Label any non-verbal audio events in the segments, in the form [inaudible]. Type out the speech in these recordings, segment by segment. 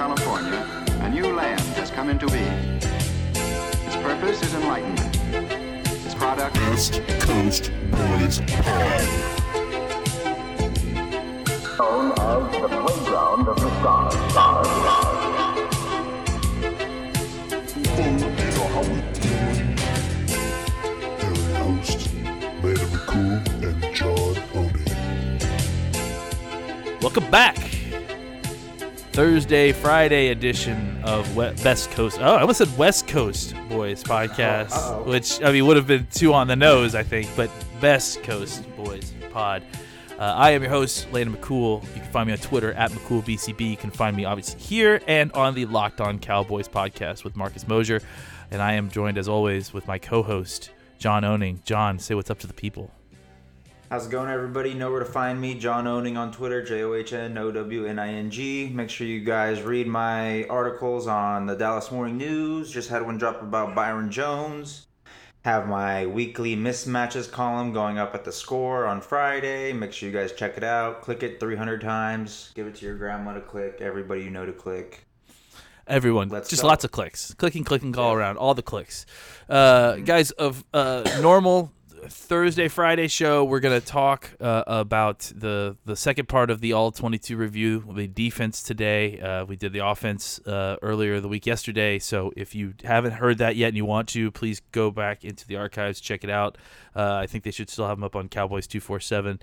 California, a new land has come into being. Its purpose is enlightenment. Its product West Coast Boys Pod. known as the playground of the stars. stars, stars. They're your hosts, Landon McCool and John Owning. Welcome back. Thursday, Friday edition of we- Best Coast. Oh, I almost said West Coast Boys podcast, which I mean would have been two on the nose, I think, but Best Coast Boys pod. Uh, I am your host, Landon McCool. You can find me on Twitter at McCoolBCB. You can find me obviously here and on the Locked On Cowboys podcast with Marcus Mosher, and I am joined as always with my co-host John Owning. John, say what's up to the people. How's it going, everybody? Know where to find me. John Owning on Twitter, J O H N O W N I N G. Make sure you guys read my articles on the Dallas Morning News. Just had one drop about Byron Jones. Have my weekly mismatches column going up at the score on Friday. Make sure you guys check it out. Click it 300 times. Give it to your grandma to click. Everybody you know to click. Everyone, Let's just go. lots of clicks, clicking, clicking, all around, all the clicks. Uh, guys, of uh, normal Thursday, Friday show, we're gonna talk uh, about the the second part of the All 22 review, the defense today. Uh, we did the offense uh, earlier the week yesterday, so if you haven't heard that yet and you want to, please go back into the archives, check it out. Uh, I think they should still have them up on Cowboys 247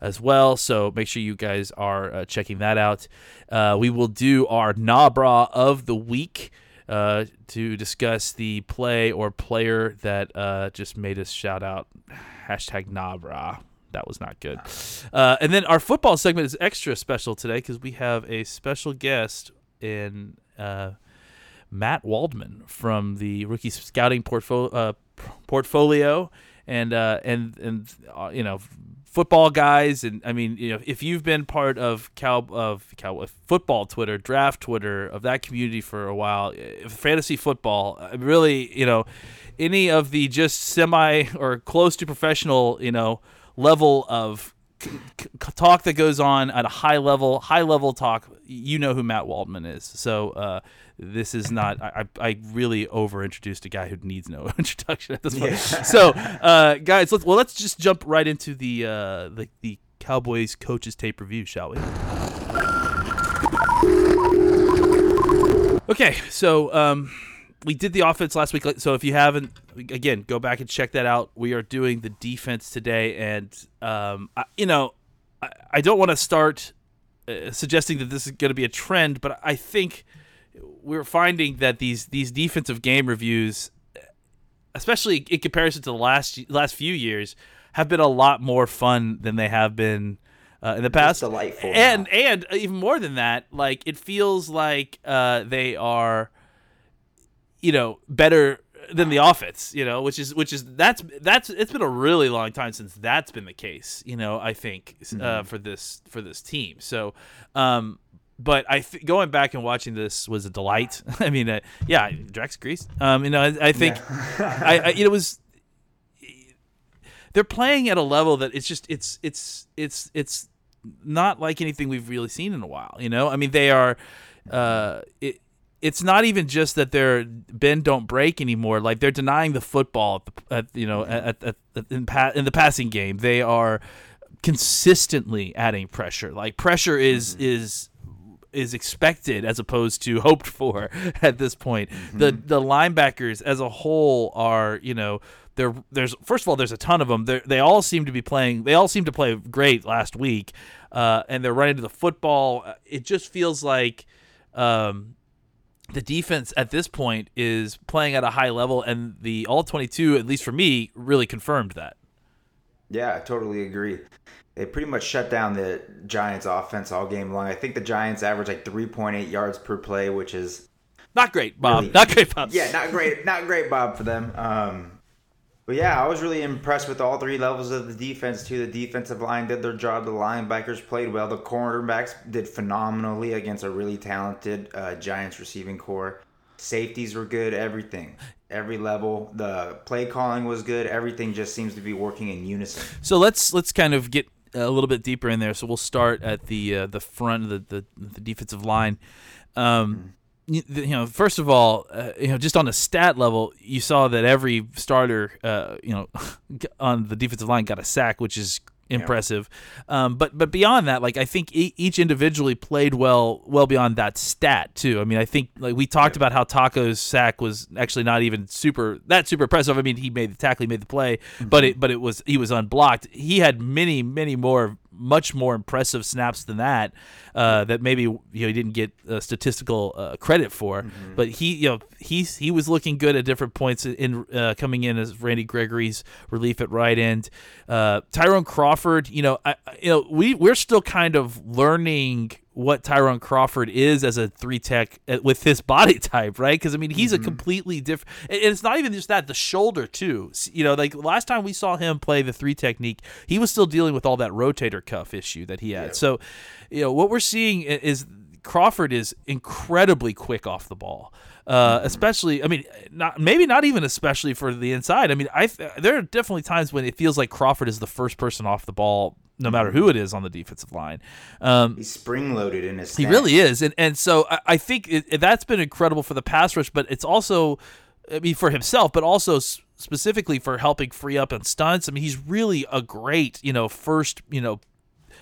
as well. So make sure you guys are uh, checking that out. Uh, we will do our Nabra of the week uh, to discuss the play or player that uh, just made us shout out hashtag Nabra. That was not good. Uh, and then our football segment is extra special today because we have a special guest in uh, Matt Waldman from the rookie scouting portfolio. Uh, portfolio and uh, and and you know football guys and I mean you know if you've been part of cow of cow football Twitter draft Twitter of that community for a while if fantasy football uh, really you know any of the just semi or close to professional you know level of c- c- talk that goes on at a high level high level talk. You know who Matt Waldman is. So uh, this is not I, I really over introduced a guy who needs no [laughs] introduction at this point. So uh, guys let's well let's just jump right into the uh, the, the Cowboys coaches tape review shall we? Okay so um we did the offense last week so if you haven't again go back and check that out we are doing the defense today and um I, you know I, I don't want to start uh, suggesting that this is going to be a trend but I think we're finding that these these defensive game reviews especially in comparison to the last last few years have been a lot more fun than they have been uh, in the past delightful and now. and even more than that like it feels like uh, they are you know better than the offense you know which is which is that's that's it's been a really long time since that's been the case you know i think uh, for this for this team so um but I th- going back and watching this was a delight. [laughs] I mean, uh, yeah, Drax Grease. Um, you know, I, I think I, I it was they're playing at a level that it's just it's it's it's it's not like anything we've really seen in a while. You know, I mean, they are. Uh, it, it's not even just that they're bend don't break anymore. Like they're denying the football at, the, at you know at, at, at in, pa- in the passing game. They are consistently adding pressure. Like pressure is is is expected as opposed to [laughs] hoped for at this point. The the linebackers as a whole are, you know, there there's first of all there's a ton of them. They they all seem to be playing. They all seem to play great last week, uh, and they're running to the football. Uh, It just feels like. Um, the defense at this point is playing at a high level, and the all 22, at least for me, really confirmed that. Yeah, I totally agree. They pretty much shut down the Giants' offense all game long. I think the Giants average like 3.8 yards per play, which is Not great, Bob. Really? Not great, Bob. yeah, not great, not great, Bob, for them. Um, but yeah, I was really impressed with all three levels of the defense too. The defensive line did their job. The linebackers played well. The cornerbacks did phenomenally against a really talented uh, Giants receiving core. Safeties were good. Everything, every level. The play calling was good. Everything just seems to be working in unison. So let's let's kind of get a little bit deeper in there. So we'll start at the uh, the front of the, the the defensive line. Um, you, know, first of all, uh, you know, just on a stat level, you saw that every starter, uh, you know, [laughs] on the defensive line got a sack, which is impressive. Um, but but beyond that, like I think e- each individually played well, well beyond that stat too. I mean, I think like we talked about how Taco's sack was actually not even super that super impressive. I mean, he made the tackle, he made the play, but it but it was he was unblocked. He had many many more much more impressive snaps than that uh, that maybe you know he didn't get uh, statistical uh, credit for. But he you know he's he was looking good at different points in uh, coming in as Randy Gregory's relief at right end. Uh, Tyrone Crawford, you know, I- you know we we're still kind of learning what Tyrone Crawford is as a three tech uh, with his body [laughs] type, right? Because I mean, he's a completely different. And it's not even just that; the shoulder too. You know, like last time we saw him play the three technique, he was still dealing with all that rotator cuff issue that he had. So, you know, what we're seeing is Crawford is incredibly quick off the ball. Uh, especially, I mean, not maybe not even especially for the inside. I mean, I th- there are definitely times when it feels like Crawford is the first person off the ball, no matter who it is on the defensive line. Um, He's spring loaded in his. he really is, and and so I, I think it, that's been incredible for the pass rush, but it's also, I mean, for himself, but also specifically for helping free up on stunts. I mean, he's really a great, you know, first, you know,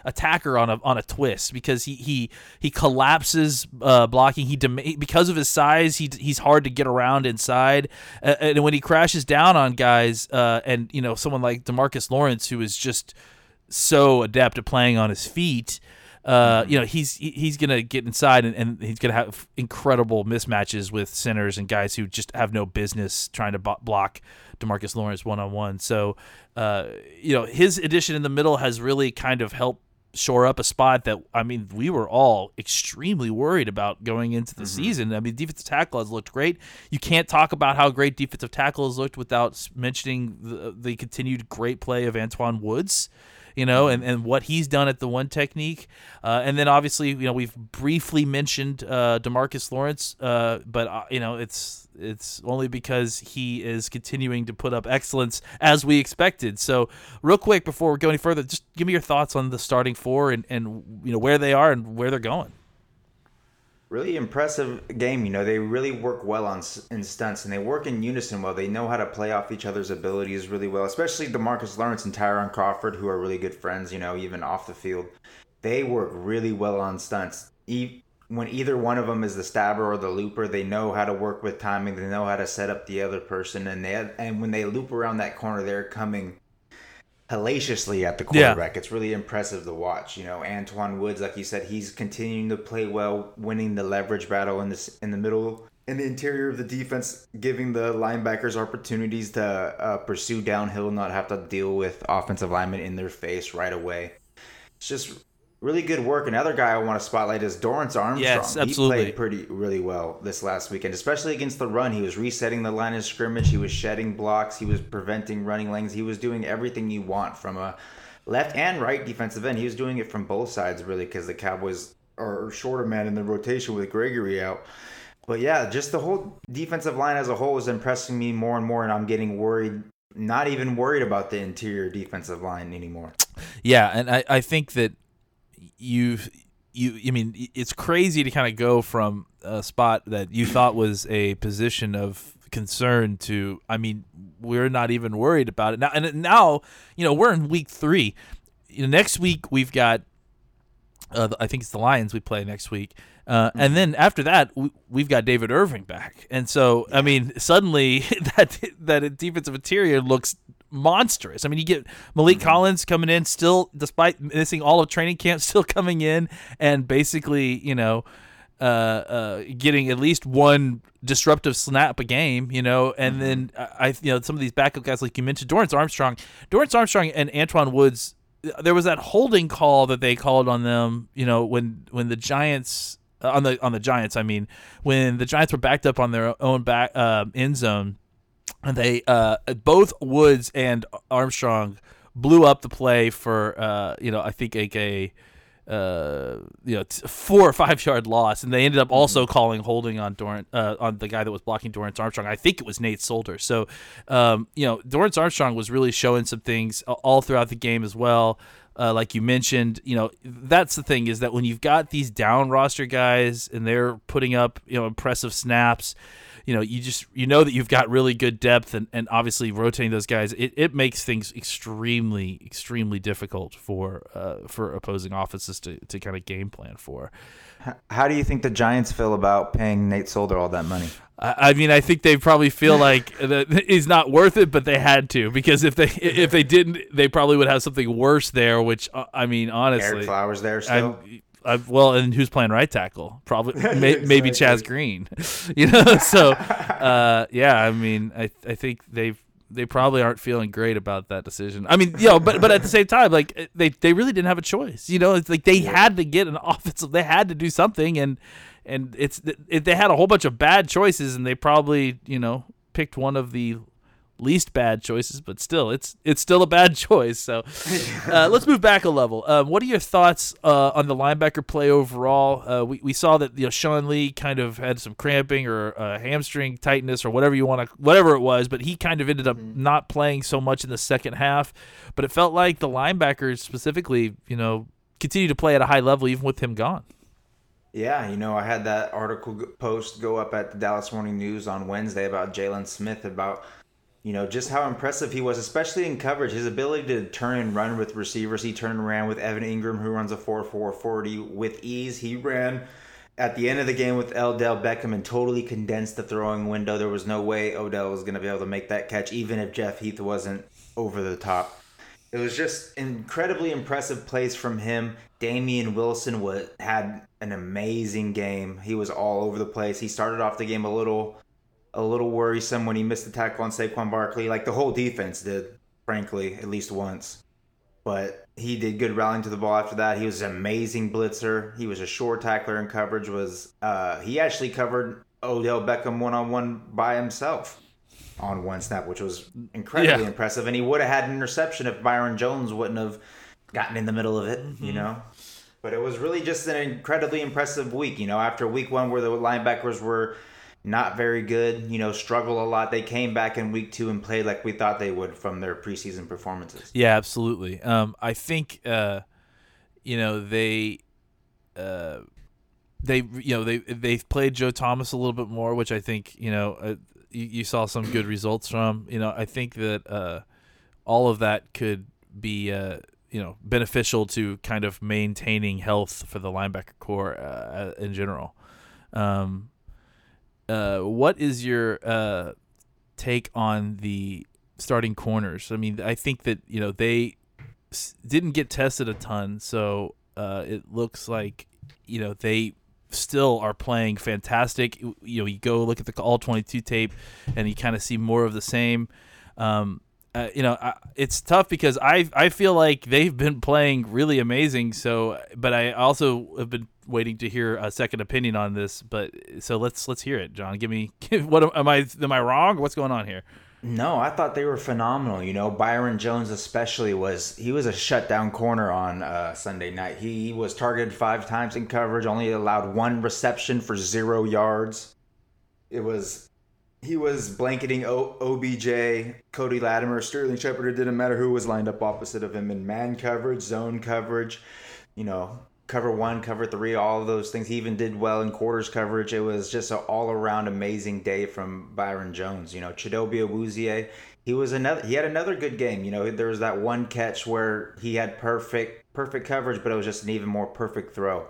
attacker on a on a twist because he he he collapses uh, blocking. He dem- because of his size, he he's hard to get around inside, uh, and when he crashes down on guys, uh, and you know, someone like Demarcus Lawrence who is just so adept at playing on his feet. Uh, you know he's he's gonna get inside and, and he's gonna have incredible mismatches with centers and guys who just have no business trying to bo- block Demarcus Lawrence one on one. So, uh, you know his addition in the middle has really kind of helped shore up a spot that I mean we were all extremely worried about going into the season. I mean defensive tackle has looked great. You can't talk about how great defensive tackle has looked without mentioning the, the continued great play of Antwaun Woods you know, and, and what he's done at the one technique. Uh, and then obviously, you know, we've briefly mentioned uh, Demarcus Lawrence, uh, but uh, you know, it's it's only because he is continuing to put up excellence as we expected. So, real quick before we go any further, just give me your thoughts on the starting four and and you know where they are and where they're going. Really impressive game. You know, they really work well on in stunts, and they work in unison well. They know how to play off each other's abilities really well, especially Demarcus Lawrence and Tyrone Crawford, who are really good friends. You know, even off the field, they work really well on stunts. E- when either one of them is the stabber or the looper, they know how to work with timing. They know how to set up the other person, and they and when they loop around that corner, they're coming hellaciously at the Yeah. quarterback. It's really impressive to watch. You know, Antwaun Woods, like you said, he's continuing to play well, winning the leverage battle in this in the middle, in the interior of the defense, giving the linebackers opportunities to uh, pursue downhill, not have to deal with offensive linemen in their face right away. It's just really good work. Another guy I want to spotlight is Dorance Armstrong. Yes, absolutely. He played pretty really well this last weekend, especially against the run. He was resetting the line of scrimmage. He was shedding blocks. He was preventing running lanes. He was doing everything you want from a left and right defensive end. He was doing it from both sides really because the Cowboys are shorter man in the rotation with Gregory out. But yeah, just the whole defensive line as a whole is impressing me more and more, and I'm getting worried. Not even worried about the interior defensive line anymore. Yeah, and I, I think that you you I mean it's crazy to kind of go from a spot that you thought was a position of concern to I mean we're not even worried about it. Now and now you know we're in week 3 you know, next week we've got uh, I think it's the Lions we play next week. Uh, and then after that, we, we've got David Irving back, and so I mean, suddenly [laughs] that that defensive interior looks monstrous. I mean, you get Maliek Collins coming in, still despite missing all of training camp, [laughs] still coming in and basically, you know, uh, uh, getting at least one disruptive snap a game, you know, and then I, you know, some of these backup guys, like you mentioned, Dorance Armstrong, Dorance Armstrong and Antwaun Woods. There was that holding call that they called on them, you know, when when the Giants uh, on the on the Giants, I mean, when the Giants were backed up on their own back uh, end zone, they uh, both Woods and Armstrong blew up the play for uh, you know I think like a uh, you know t- four or five yard loss, and they ended up also calling holding on Dorance uh, on the guy that was blocking Dorance Armstrong. I think it was Nate Solder. So um, you know Dorance Armstrong was really showing some things all throughout the game as well. Uh, like you mentioned, you know that's the thing is that when you've got these down roster guys and they're putting up you know impressive snaps, you know you just you know that you've got really good depth and, and obviously rotating those guys it, it makes things extremely extremely difficult for uh, for opposing offenses to, to kind of game plan for. How do you think the Giants feel about paying Nate Solder all that money? I I mean, I think they probably feel like [laughs] he's not worth it, but they had to because if they if they didn't, they probably would have something worse there. Which uh, I mean, honestly, Ereck Flowers there still. I'm, I, well, and who's playing right tackle? Probably [laughs] may, maybe Chaz Green. [laughs] You know, so uh, yeah. I mean, I I think they've they probably aren't feeling great about that decision. I mean, you know, but but at the same time, like they they really didn't have a choice. You know, it's like they had to get an [laughs] offensive. They had to do something, and and it's it, they had a whole bunch of bad choices, and they probably you know picked one of the least bad choices, but still, it's it's still a bad [laughs] choice. So uh, let's move back a level. Um, what are your thoughts uh, on the linebacker play overall? Uh, we, we saw that you know Sean Lee kind of had some cramping or uh, hamstring tightness or whatever you want to whatever it was, but he kind of ended up not playing so much in the second half. But it felt like the linebackers specifically, you know, continue to play at a high level even with him gone. Yeah, you know, I had that article post go up at the Dallas Morning News on Wednesday about Jaylon Smith about you know just how impressive he was, especially in coverage. His ability to turn and run with receivers. He turned around with Evan Engram, who runs a 4-4-40 with ease. He ran at the end of the game with Odell Beckham and totally condensed the throwing window. There was no way Odell was going to be able to make that catch, even if Jeff Heath wasn't over the top. It was just incredibly impressive plays from him. Damien Wilson was, had an amazing game. He was all over the place. He started off the game a little a little worrisome when he missed the tackle on Saquon Barkley, like the whole defense did, frankly, at least once. But he did good rallying to the ball after that. He was an amazing blitzer. He was a short tackler in coverage. Was uh, he actually covered Odell Beckham one on one by himself on one snap, which was incredibly Yeah. impressive. And he would have had an interception if Byron Jones wouldn't have gotten in the middle of it. Mm-hmm. You know. But it was really just an incredibly impressive week. You know, after week one where the linebackers were not very good, you know, struggle a lot, they came back in week two and played like we thought they would from their preseason performances. Yeah, absolutely. Um, I think uh, you know they uh, they you know they they've played Joe Thomas a little bit more, which I think you know uh, you, you saw some good results from. You know, I think that uh, all of that could be uh, you know beneficial to kind of maintaining health for the linebacker core uh, in general. Um, uh, what is your uh, take on the starting corners? I mean, I think that you know they s- didn't get tested a ton, so uh, it looks like you know they still are playing fantastic. You know, you go look at the all twenty two tape, and you kind of see more of the same. Um, uh, you know, I, it's tough because I I feel like they've been playing really amazing. So, but I also have been waiting to hear a second opinion on this. But so let's let's hear it, John. Give me [laughs] what am- am I am I wrong? What's going on here? No, I thought they were phenomenal. You know, Byron Jones especially was he was a shutdown corner on uh, Sunday night. He was targeted five times in coverage, only allowed one reception for zero yards. It was he was blanketing o- OBJ, Cody Latimer, Sterling Shepard. It didn't matter who was lined up opposite of him in man coverage, zone coverage. You know, cover one, cover three, all of those things. He even did well in quarters coverage. It was just an all around amazing day from Byron Jones. You know, Chidobe Awuzie, he was another. He had another good game. You know, there was that one catch where he had perfect perfect coverage, but it was just an even more perfect throw.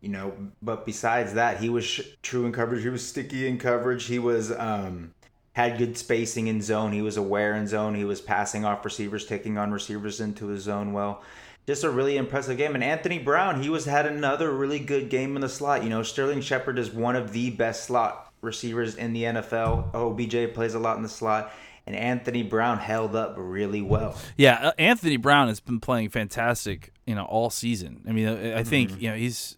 You know, but besides that, he was true in coverage. He was sticky in coverage. He was um had good spacing in zone. He was aware in zone. He was passing off receivers, taking on receivers into his zone well just a really impressive game. And Anthony Brown, he was had another really good game in the slot. You know, Sterling Shepard is one of the best slot receivers in the NFL. OBJ plays a lot in the slot. And Anthony Brown held up really well. Yeah, uh, Anthony Brown has been playing fantastic, you know, all season. I mean, I I think Mm-hmm. you know he's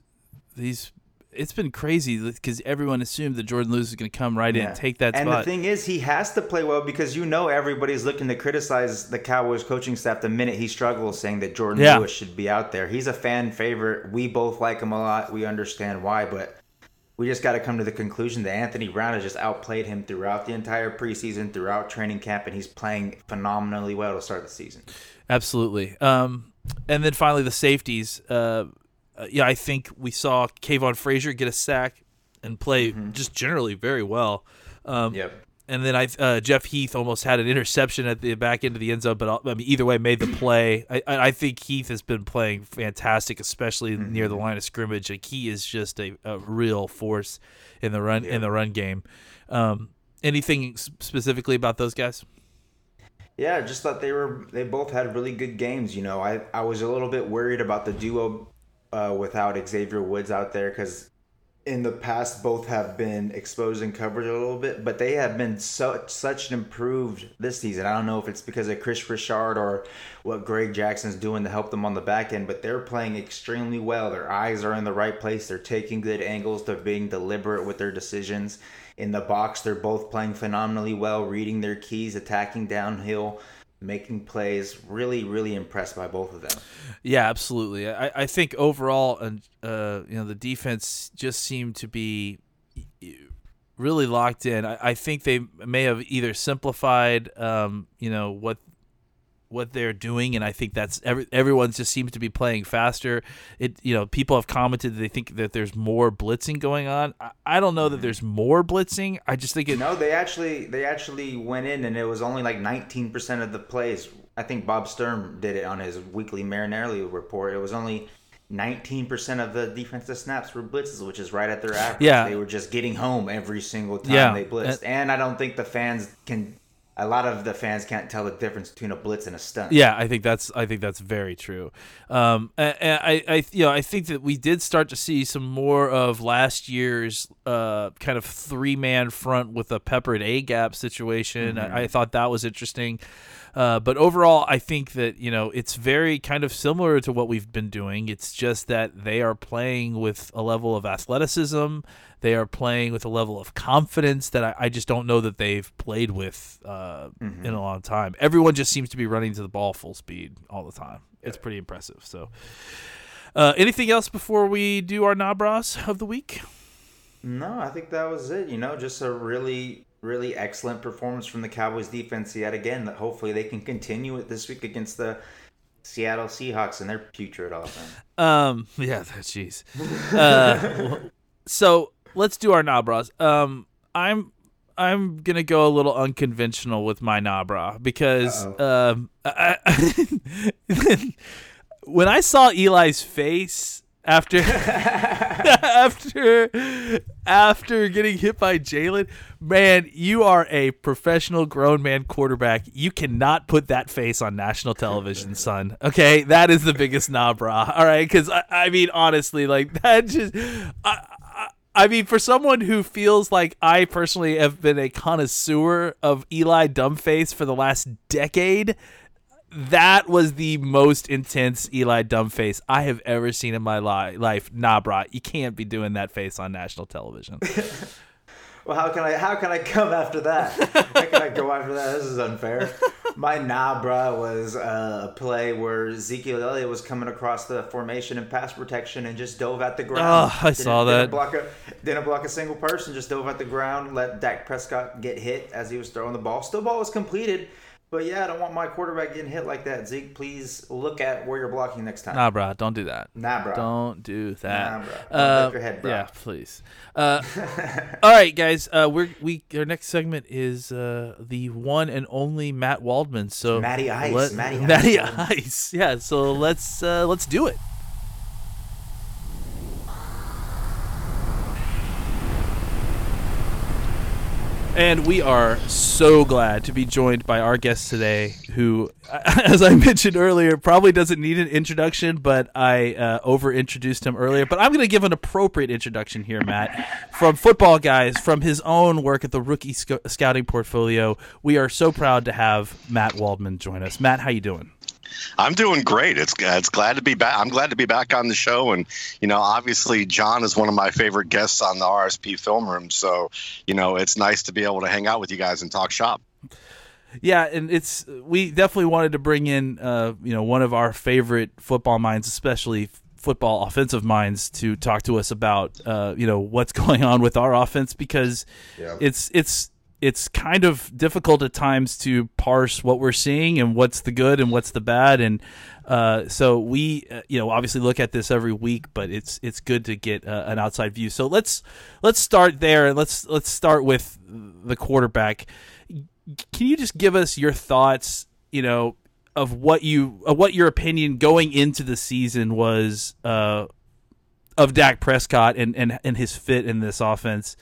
he's it's been crazy because everyone assumed that Jourdan Lewis is going to come right in and take that and spot. the thing is, he has to play well because you know everybody's looking to criticize the Cowboys coaching staff the minute he struggles, saying that Jourdan Yeah. Lewis should be out there. He's a fan favorite. We both like him a lot. We understand why, but we just got to come to the conclusion that Anthony Brown has just outplayed him throughout the entire preseason, throughout training camp, and he's playing phenomenally well to start the season. Absolutely. Um, and then finally the safeties. Uh, uh, yeah, I think we saw Kavon Frazier get a sack and play just generally very well. Um, Yep. and then I uh, Jeff Heath almost had an interception at the back end of the end zone, but uh, I mean, either way, made the play. I, I think Heath has been playing fantastic, especially near the line of scrimmage. Like he is just a, a real force in the run in the run game. Um, anything specifically about those guys? Yeah, just thought they were they both had really good games. You know, I I was a little bit worried about the duo uh, without Xavier Woods out there because in the past both have been exposed in coverage a little bit, but they have been such such an improved this season. I don't know if it's because of Kris Richard or what Greg Jackson's doing to help them on the back end, but they're playing extremely well. Their eyes are in the right place. They're taking good angles. They're being deliberate with their decisions. In the box, they're both playing phenomenally well, reading their keys, attacking downhill, making plays. Really, really impressed by both of them. Yeah, absolutely. I, I think overall, and uh, you know, the defense just seemed to be really locked in. I, I think they may have either simplified, um, you know, what what they're doing, and I think that's every everyone just seems to be playing faster. It you know, people have commented that they think that there's more blitzing going on. I, I don't know that mm-hmm. there's more blitzing. I just think it. No, they actually they actually went in and it was only like 19% of the plays. I think Bob Sturm did it on his weekly Marinelli report. It was only 19% of the defensive snaps were blitzes, which is right at their average. Yeah. They were just getting home every single time Yeah. they blitzed. And I don't think the fans can a lot of the fans can't tell the difference between a blitz and a stunt. Yeah, I think that's I think that's very true. Um, and, and I, I, you know, I think that we did start to see some more of last year's uh, kind of three man front with a peppered A gap situation. I, I thought that was interesting. Uh, but overall, I think that you know it's very kind of similar to what we've been doing. It's just that they are playing with a level of athleticism. They are playing with a level of confidence that I, I just don't know that they've played with uh, in a long time. Everyone just seems to be running to the ball full speed all the time. It's pretty impressive. So, uh, anything else before we do our Nabras of the week? No, I think that was it. You know, just a really, really excellent performance from the Cowboys defense yet again. That hopefully they can continue it this week against the Seattle Seahawks and their putrid offense. Um, [laughs] yeah, [laughs] jeez. Uh, [laughs] so let's do our Nabras. Um, I'm I'm gonna go a little unconventional with my Nabra because um, I, I, when I saw Eli's face after [laughs] after after getting hit by Jaylon, man, you are a professional grown man quarterback. You cannot put that face on national television, son. Okay, that is the biggest nabra. All right, because I, I mean, honestly, like [laughs] that just. I, I mean, for someone who feels like I personally have been a connoisseur of Eli Dumbface for the last decade, that was the most intense Eli dumb face I have ever seen in my li- life. Nah, bro, you can't be doing that face on national television. [laughs] Well, how can I how can I come after that? how can I go after that? This is unfair. My nah, was a play where Ezekiel Elliott was coming across the formation and pass protection and just dove at the ground. Oh, I Didn't- saw didn't that. Block a, didn't block a single person. Just dove at the ground. Let Dak Prescott get hit as he was throwing the ball. Still, ball was completed. But yeah, I don't want my quarterback getting hit like that. Zeke, please look at where you're blocking next time. nah, bro, don't do that. Nah, bruh. Don't do that. Nah, bro. Uh, your head, bro. Yeah, please. Uh, [laughs] all right, guys. Uh, we're we our next segment is uh, the one and only Matt Waldman. So Matty Ice, let- Matty Ice, Matty. Ice. [laughs] Yeah. So let's uh, let's do it. And we are so glad to be joined by our guest today, who, [laughs] as I mentioned earlier, probably doesn't need an introduction, but I uh, over introduced him earlier. But I'm going to give an appropriate introduction here, Matt. From Football Guys, from his own work at the Rookie Sc- Scouting Portfolio, we are so proud to have Matt Waldman join us. Matt, how you doing? I'm doing great. It's it's glad to be back. I'm glad to be back on the show, and you know, obviously, John is one of my favorite guests on the RSP Film Room. So, you know, it's nice to be able to hang out with you guys and talk shop. Yeah, and it's we definitely wanted to bring in uh, you know one of our favorite football minds, especially football offensive minds, to talk to us about uh, you know what's [laughs] going on with our offense because Yeah. it's it's it's kind of difficult at times to parse what we're seeing and what's the good and what's the bad. And uh, so we, uh, you know, obviously look at this every week, but it's it's good to get uh, an outside view. So let's let's start there and let's let's start with the quarterback. Can you just give us your thoughts? You know, of what you of what your opinion going into the season was uh, of Dak Prescott and, and and his fit in this offense,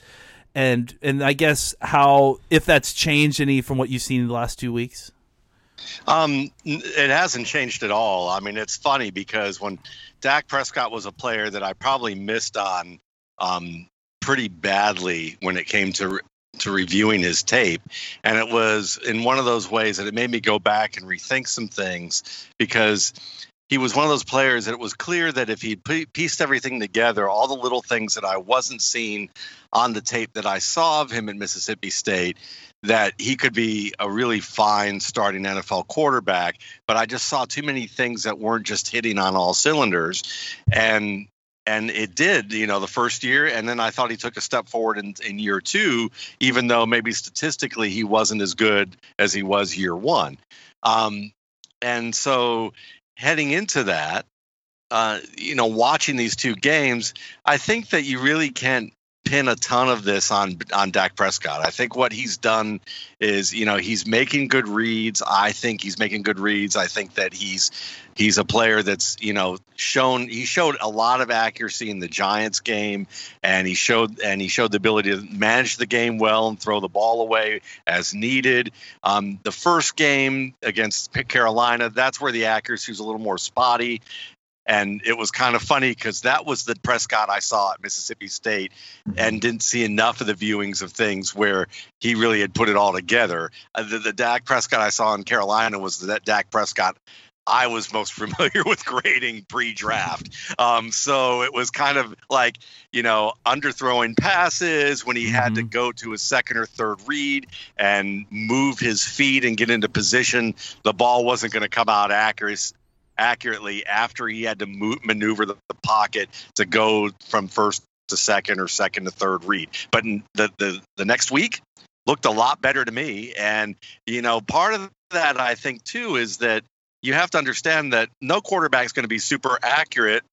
and and I guess how if that's changed any from what you've seen in the last two weeks. Um, it hasn't changed at all. I mean, it's funny because when Dak Prescott was a player that I probably missed on um, pretty badly when it came to to reviewing his tape and it was in one of those ways that it made me go back and rethink some things because he was one of those players that it was clear that if he'd pieced everything together all the little things that i wasn't seeing on the tape that i saw of him at mississippi state that he could be a really fine starting nfl quarterback but i just saw too many things that weren't just hitting on all cylinders and and it did, you know, the first year. And then I thought he took a step forward in, in year two, even though maybe statistically he wasn't as good as he was year one. Um, and so heading into that, uh, you know, watching these two games, I think that you really can't pin a ton of this on on Dak Prescott. I think what he's done is, you know, he's making good reads. I think he's making good reads. I think that he's he's a player that's, you know, shown he showed a lot of accuracy in the Giants game and he showed and he showed the ability to manage the game well and throw the ball away as needed. Um, the first game against Carolina, that's where the accuracy was a little more spotty. And it was kind of funny because that was the Prescott I saw at Mississippi State and didn't see enough of the viewings of things where he really had put it all together. Uh, the, the Dak Prescott I saw in Carolina was that Dak Prescott I was most [laughs] familiar with grading pre-draft. Um, so it was kind of like, you know, underthrowing passes when he mm-hmm. had to mm-hmm. go to a second or third read and move his feet and get into position. The ball wasn't going to come out accurate, accurately after he had to move, maneuver the, the, pocket to go from first to second or second to third read. But the, the, the next week looked a lot better to me. And, you know, part of that, I think, too, is that you have to understand that no quarterback is going to be super accurate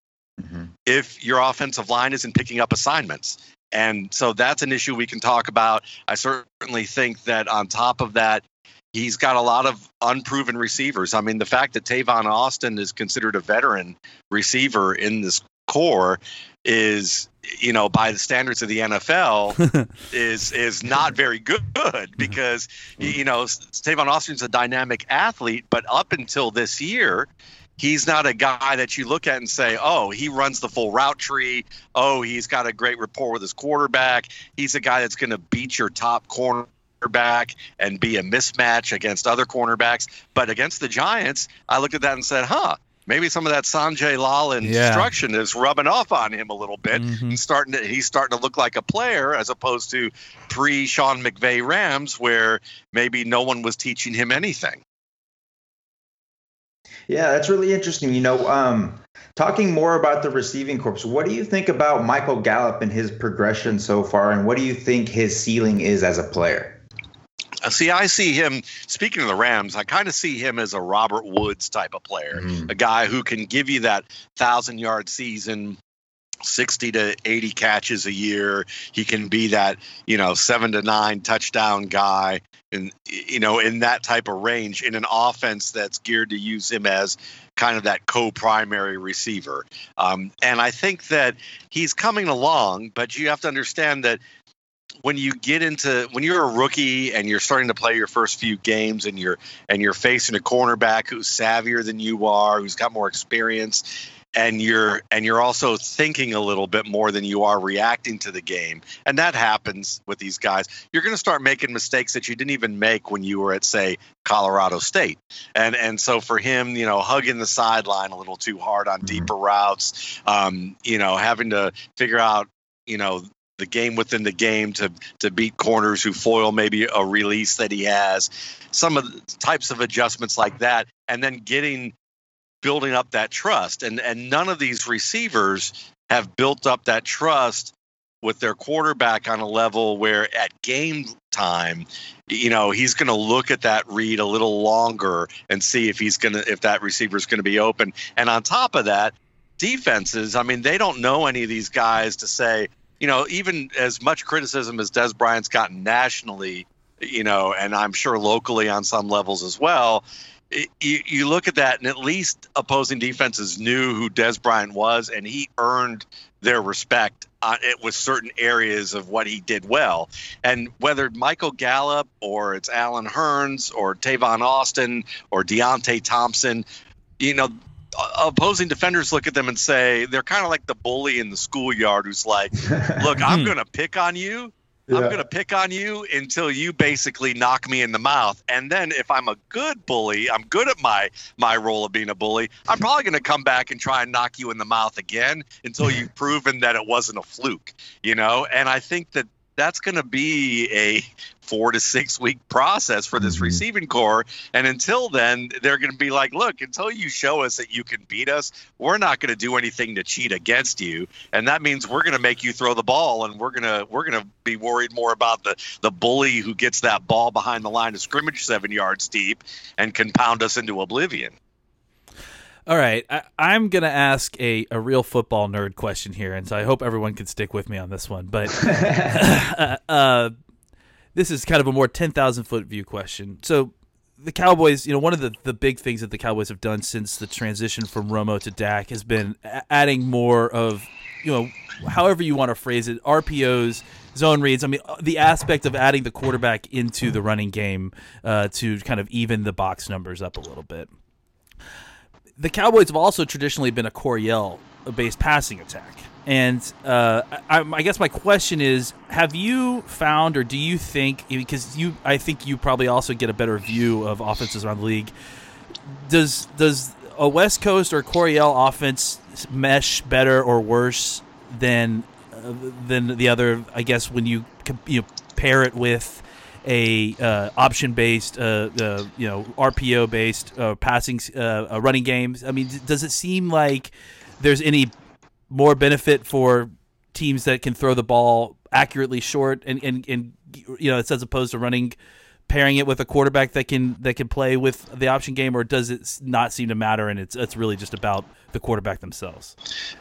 mm-hmm. if your offensive line isn't picking up assignments. And so that's an issue we can talk about. I certainly think that on top of that, he's got a lot of unproven receivers. I mean, the fact that Tavon Austin is considered a veteran receiver in this core is you know by the standards of the NFL [laughs] is is not very good because you know Tavon Austin's a dynamic athlete but up until this year he's not a guy that you look at and say oh he runs the full route tree. Oh he's got a great rapport with his quarterback. He's a guy that's going to beat your top corner cornerback and be a mismatch against other cornerbacks. But against the Giants, I looked at that and said, huh, maybe some of that Sanjay Lal instruction yeah. is rubbing off on him a little bit mm-hmm. and starting to, he's starting to look like a player as opposed to pre Sean McVay Rams where maybe no one was teaching him anything. Yeah, that's really interesting. You know, um, talking more about the receiving corps, what do you think about Michael Gallup and his progression so far, and what do you think his ceiling is as a player? See, I see him. Speaking of the Rams, I kind of see him as a Robert Woods type of player, mm-hmm. a guy who can give you that thousand yard season, 60 to 80 catches a year. He can be that, you know, seven to nine touchdown guy. And, you know, in that type of range, in an offense that's geared to use him as kind of that co primary receiver. Um, and I think that he's coming along, but you have to understand that when you get into when you're a rookie and you're starting to play your first few games and you're and you're facing a cornerback who's savvier than you are, who's got more experience, and you're and you're also thinking a little bit more than you are reacting to the game and that happens with these guys you're going to start making mistakes that you didn't even make when you were at say colorado state. And and so for him you know hugging the sideline a little too hard on deeper routes um, you know having to figure out you know the game within the game to to beat corners who foil maybe a release that he has, some of the types of adjustments like that, and then getting building up that trust. And and none of these receivers have built up that trust with their quarterback on a level where at game time, you know, he's going to look at that read a little longer and see if he's going to if that receiver is going to be open. And on top of that, defenses, I mean, they don't know any of these guys to say, you know, even as much criticism as Dez Bryant's gotten nationally, you know, and I'm sure locally on some levels as well. it- You, you look at that, and at least opposing defenses knew who Dez Bryant was, and he earned their respect uh, it with certain areas of what he did well. And whether Michael Gallup or it's Allen Hurns or Tavon Austin or Deonte Thompson, you know, opposing defenders look at them and say they're kind of like the bully in the schoolyard who's like, [laughs] "Look, I'm hmm. going to pick on you. I'm going to pick on you until you basically knock me in the mouth. And then if I'm a good bully, I'm good at my my role of being a bully. I'm probably going to come back and try and knock you in the mouth again until you've [laughs] proven that it wasn't a fluke, you know? And I think that that's going to be a 4 to 6 week process for this Mhm. receiving core and until then they're going to be like, "Look, until you show us that you can beat us, we're not going to do anything to cheat against you." and that means we're going to make you throw the ball and we're going to we're going to be worried more about the the bully who gets that ball behind the line of scrimmage 7 yards deep and can pound us into oblivion. All right, I, I'm gonna ask a, a real football nerd question here, and so I hope everyone can stick with me on this one. But [laughs] uh, this is kind of a more ten thousand foot view question. So the Cowboys, you know, one of the, the big things that the Cowboys have done since the transition from Romo to Dak has been adding more of, you know, however you want to phrase it, RPOs, zone reads. I mean, uh, the aspect of adding the quarterback into the running game uh, to kind of even the box numbers up a little bit the Cowboys have also traditionally been a Coryell based passing attack. And uh, I, I guess my question is: Have you found, or do you think, because you, I think you probably also get a better view of offenses around the league. Does does a West Coast or Coryell offense mesh better or worse than uh, than the other? I guess when you you know, pair it with a uh, option based, uh, uh, you know, RPO based uh, passing running games. I mean, does it seem like there's any more benefit for teams that can throw the ball accurately short and, and, and you know, it's as opposed to running pairing it with a quarterback that can that can play with the option game, or does it not seem to matter and it's it's really just about the quarterback themselves?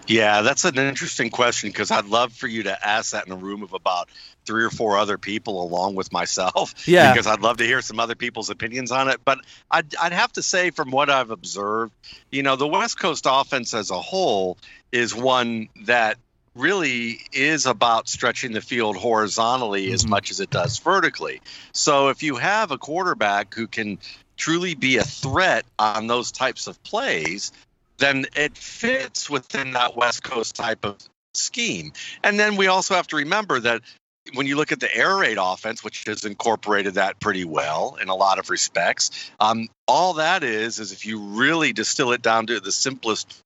Yeah, that's an interesting question because I'd love for you to ask that in a room of about three or four other people along with myself. [laughs] Yeah. Because I'd love to hear some other people's opinions on it. But I'd, I'd have to say, from what I've observed, you know, the West Coast offense as a whole is one that really is about stretching the field horizontally as Mhm. much as it does vertically. So if you have a quarterback who can truly be a threat on those types of plays, then it fits within that West Coast type of scheme. And then we also have to remember that when you look at the air raid offense, which has incorporated that pretty well in a lot of respects, um, all that is is if you really distill it down to the simplest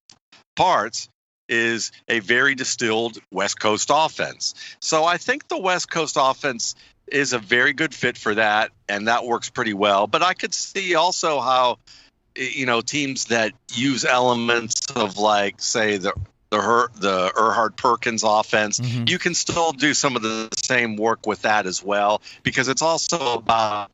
parts, is a very distilled West Coast offense. So I think the West Coast offense is a very good fit for that, and that works pretty well. But I could see also how you know teams that use elements of like say the the Her, the Erhard Perkins offense, Mhm. you can still do some of the same work with that as well because it's also about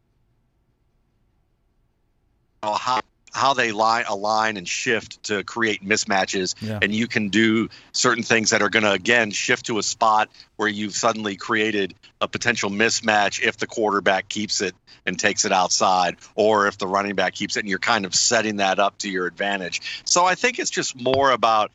how how they line align and shift to create mismatches Yeah. and you can do certain things that are going to again shift to a spot where you've suddenly created a potential mismatch if the quarterback keeps it and takes it outside or if the running back keeps it and you're kind of setting that up to your advantage so i think it's just more about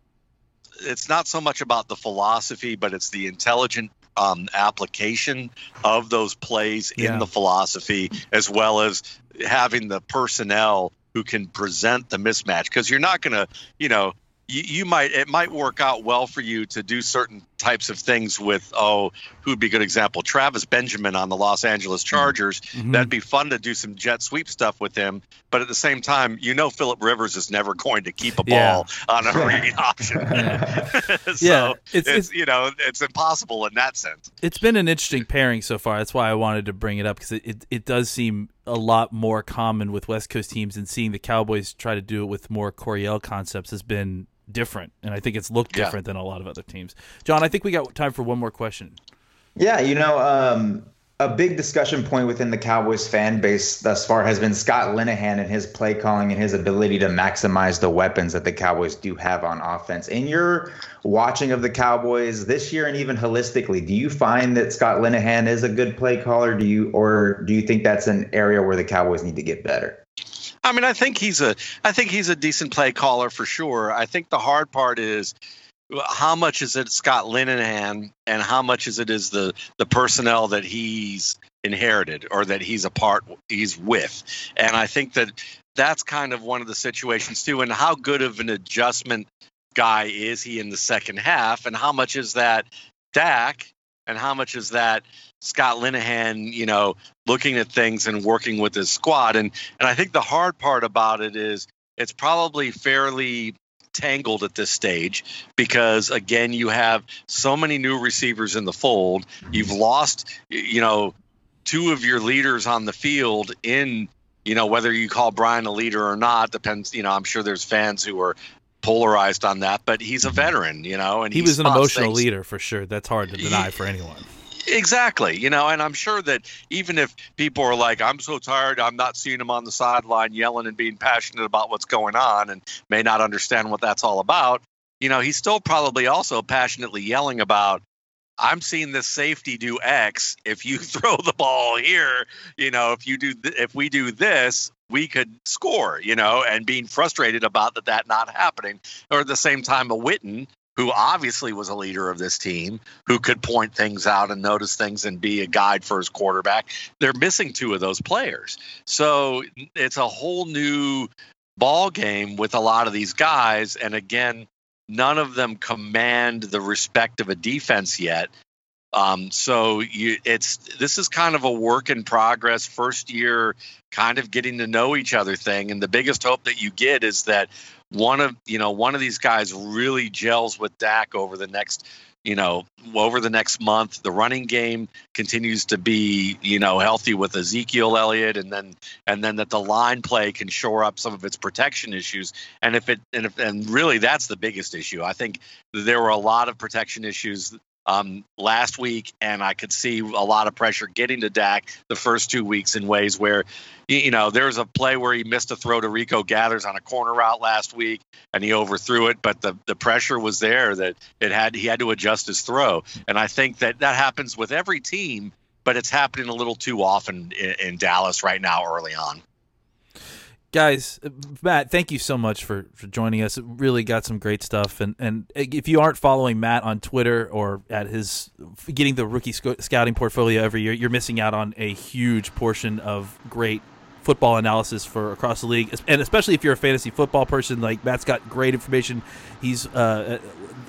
it's not so much about the philosophy but it's the intelligent um, application of those plays Yeah. in the philosophy as well as having the personnel who can present the mismatch because you're not going to you know you, you might it might work out well for you to do certain types of things with oh who'd be a good example? Travis benjamin on the los angeles chargers. Mhm. that'd be fun to do some jet sweep stuff with him. But at the same time you know philip rivers is never going to keep a Yeah. ball on a read [laughs] option. [laughs] So Yeah, it's- it's, it's- you know it's impossible in that sense. It's been an interesting pairing so far. That's why I wanted to bring it up because it, it, it does seem a lot more common with West Coast teams, and seeing the Cowboys try to do it with more Coryell concepts has been different, and I think it's looked Yeah. different than a lot of other teams. John, I think we got time for one more question. Yeah, you know, um, a big discussion point within the Cowboys fan base thus far has been Scott Linehan and his play calling and his ability to maximize the weapons that the Cowboys do have on offense. In your watching of the Cowboys this year and even holistically, do you find that Scott Linehan is a good play caller? Do you or do you think that's an area where the Cowboys need to get better? I mean, I think he's a I think he's a decent play caller for sure. I think the hard part is how much is it Scott Linehan and how much is it is the the personnel that he's inherited or that he's a part he's with. And I think that that's kind of one of the situations too and how good of an adjustment guy is he in the second half and how much is that Dak and how much is that Scott Linehan, you know, looking at things and working with his squad. And and I think the hard part about it is it's probably fairly tangled at this stage because again you have so many new receivers in the fold. You've lost you know two of your leaders on the field in you know whether you call Bryant a leader or not depends, you know, I'm sure there's fans who are polarized on that, but he's a veteran, you know, and He was an emotional things- leader for sure. That's hard to deny for anyone. Exactly. You know, and I'm sure that even if people are like, I'm so tired, I'm not seeing him on the sideline yelling and being passionate about what's going on and may not understand what that's all about, you know, he's still probably also passionately yelling about, I'm seeing this safety do X. If you [laughs] throw the ball here, you know, if you do, th- if we do this, we could score, you know, and being frustrated about that, that not happening. Or at the same time, a Witten, who obviously was a leader of this team, who could point things out and notice things and be a guide for his quarterback. They're missing two of those players. So it's a whole new ball game with a lot of these guys. And again, none of them command the respect of a defense yet. Um, so you, it's this is kind of a work in progress, first year, kind of getting to know each other thing. And the biggest hope that you get is that one of you know one of these guys really gels with Dak over the next you know over the next month. The running game continues to be you know healthy with Ezekiel Elliott, and then and then that the line play can shore up some of its protection issues. And if it and if and really that's the biggest issue. I think there were a lot of protection issues um, last week, and I could see a lot of pressure getting to Dak the first two weeks in ways where, you know, there was a play where he missed a throw to Rico Gathers on a corner route last week, and he overthrew it, but the the pressure was there that it had he had to adjust his throw, and I think that that happens with every team, but it's happening a little too often in, in Dallas right now early on. Guys uh, matt thank you so much for, for joining us. Really got some great stuff. And and if you aren't following matt on twitter or at his getting the rookie sco- scouting portfolio every year you're missing out on a huge portion of great football analysis for across the league. And especially if you're a fantasy football person like matt's got great information. He's uh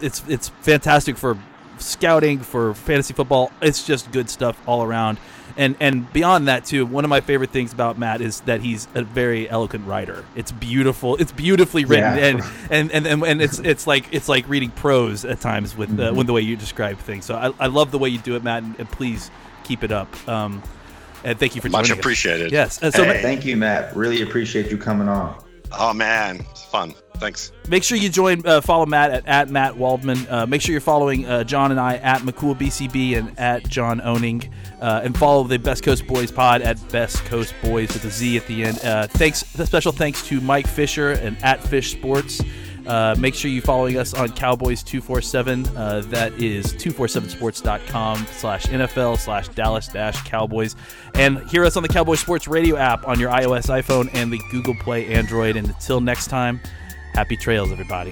it's it's fantastic for scouting for fantasy football it's just good stuff all around and and beyond that too one of my favorite things about matt is that he's a very eloquent writer it's beautiful it's beautifully written Yeah. and, and and and and it's it's like it's like reading prose at times with uh, with the way you describe things so I, I love the way you do it matt and, and please keep it up um and thank you for Much joining us. appreciated. yes uh, so Hey, thank you, Matt. Really appreciate you coming on. Oh man, it's fun. Thanks. Make sure you join, uh, follow Matt at, at Matt Waldman. Uh, make sure you're following uh, John and I at McCool BCB and at John Owning. Uh, and follow the Best Coast Boys pod at Best Coast Boys with a Z at the end. Uh, thanks, special thanks to Mike Fisher and at Fish Sports. Uh, make sure you're following us on Cowboys 247. Uh, that is 247sports.com slash NFL slash Dallas dash Cowboys. And hear us on the Cowboy Sports Radio app on your iOS, iPhone, and the Google Play Android. And until next time, happy trails, everybody.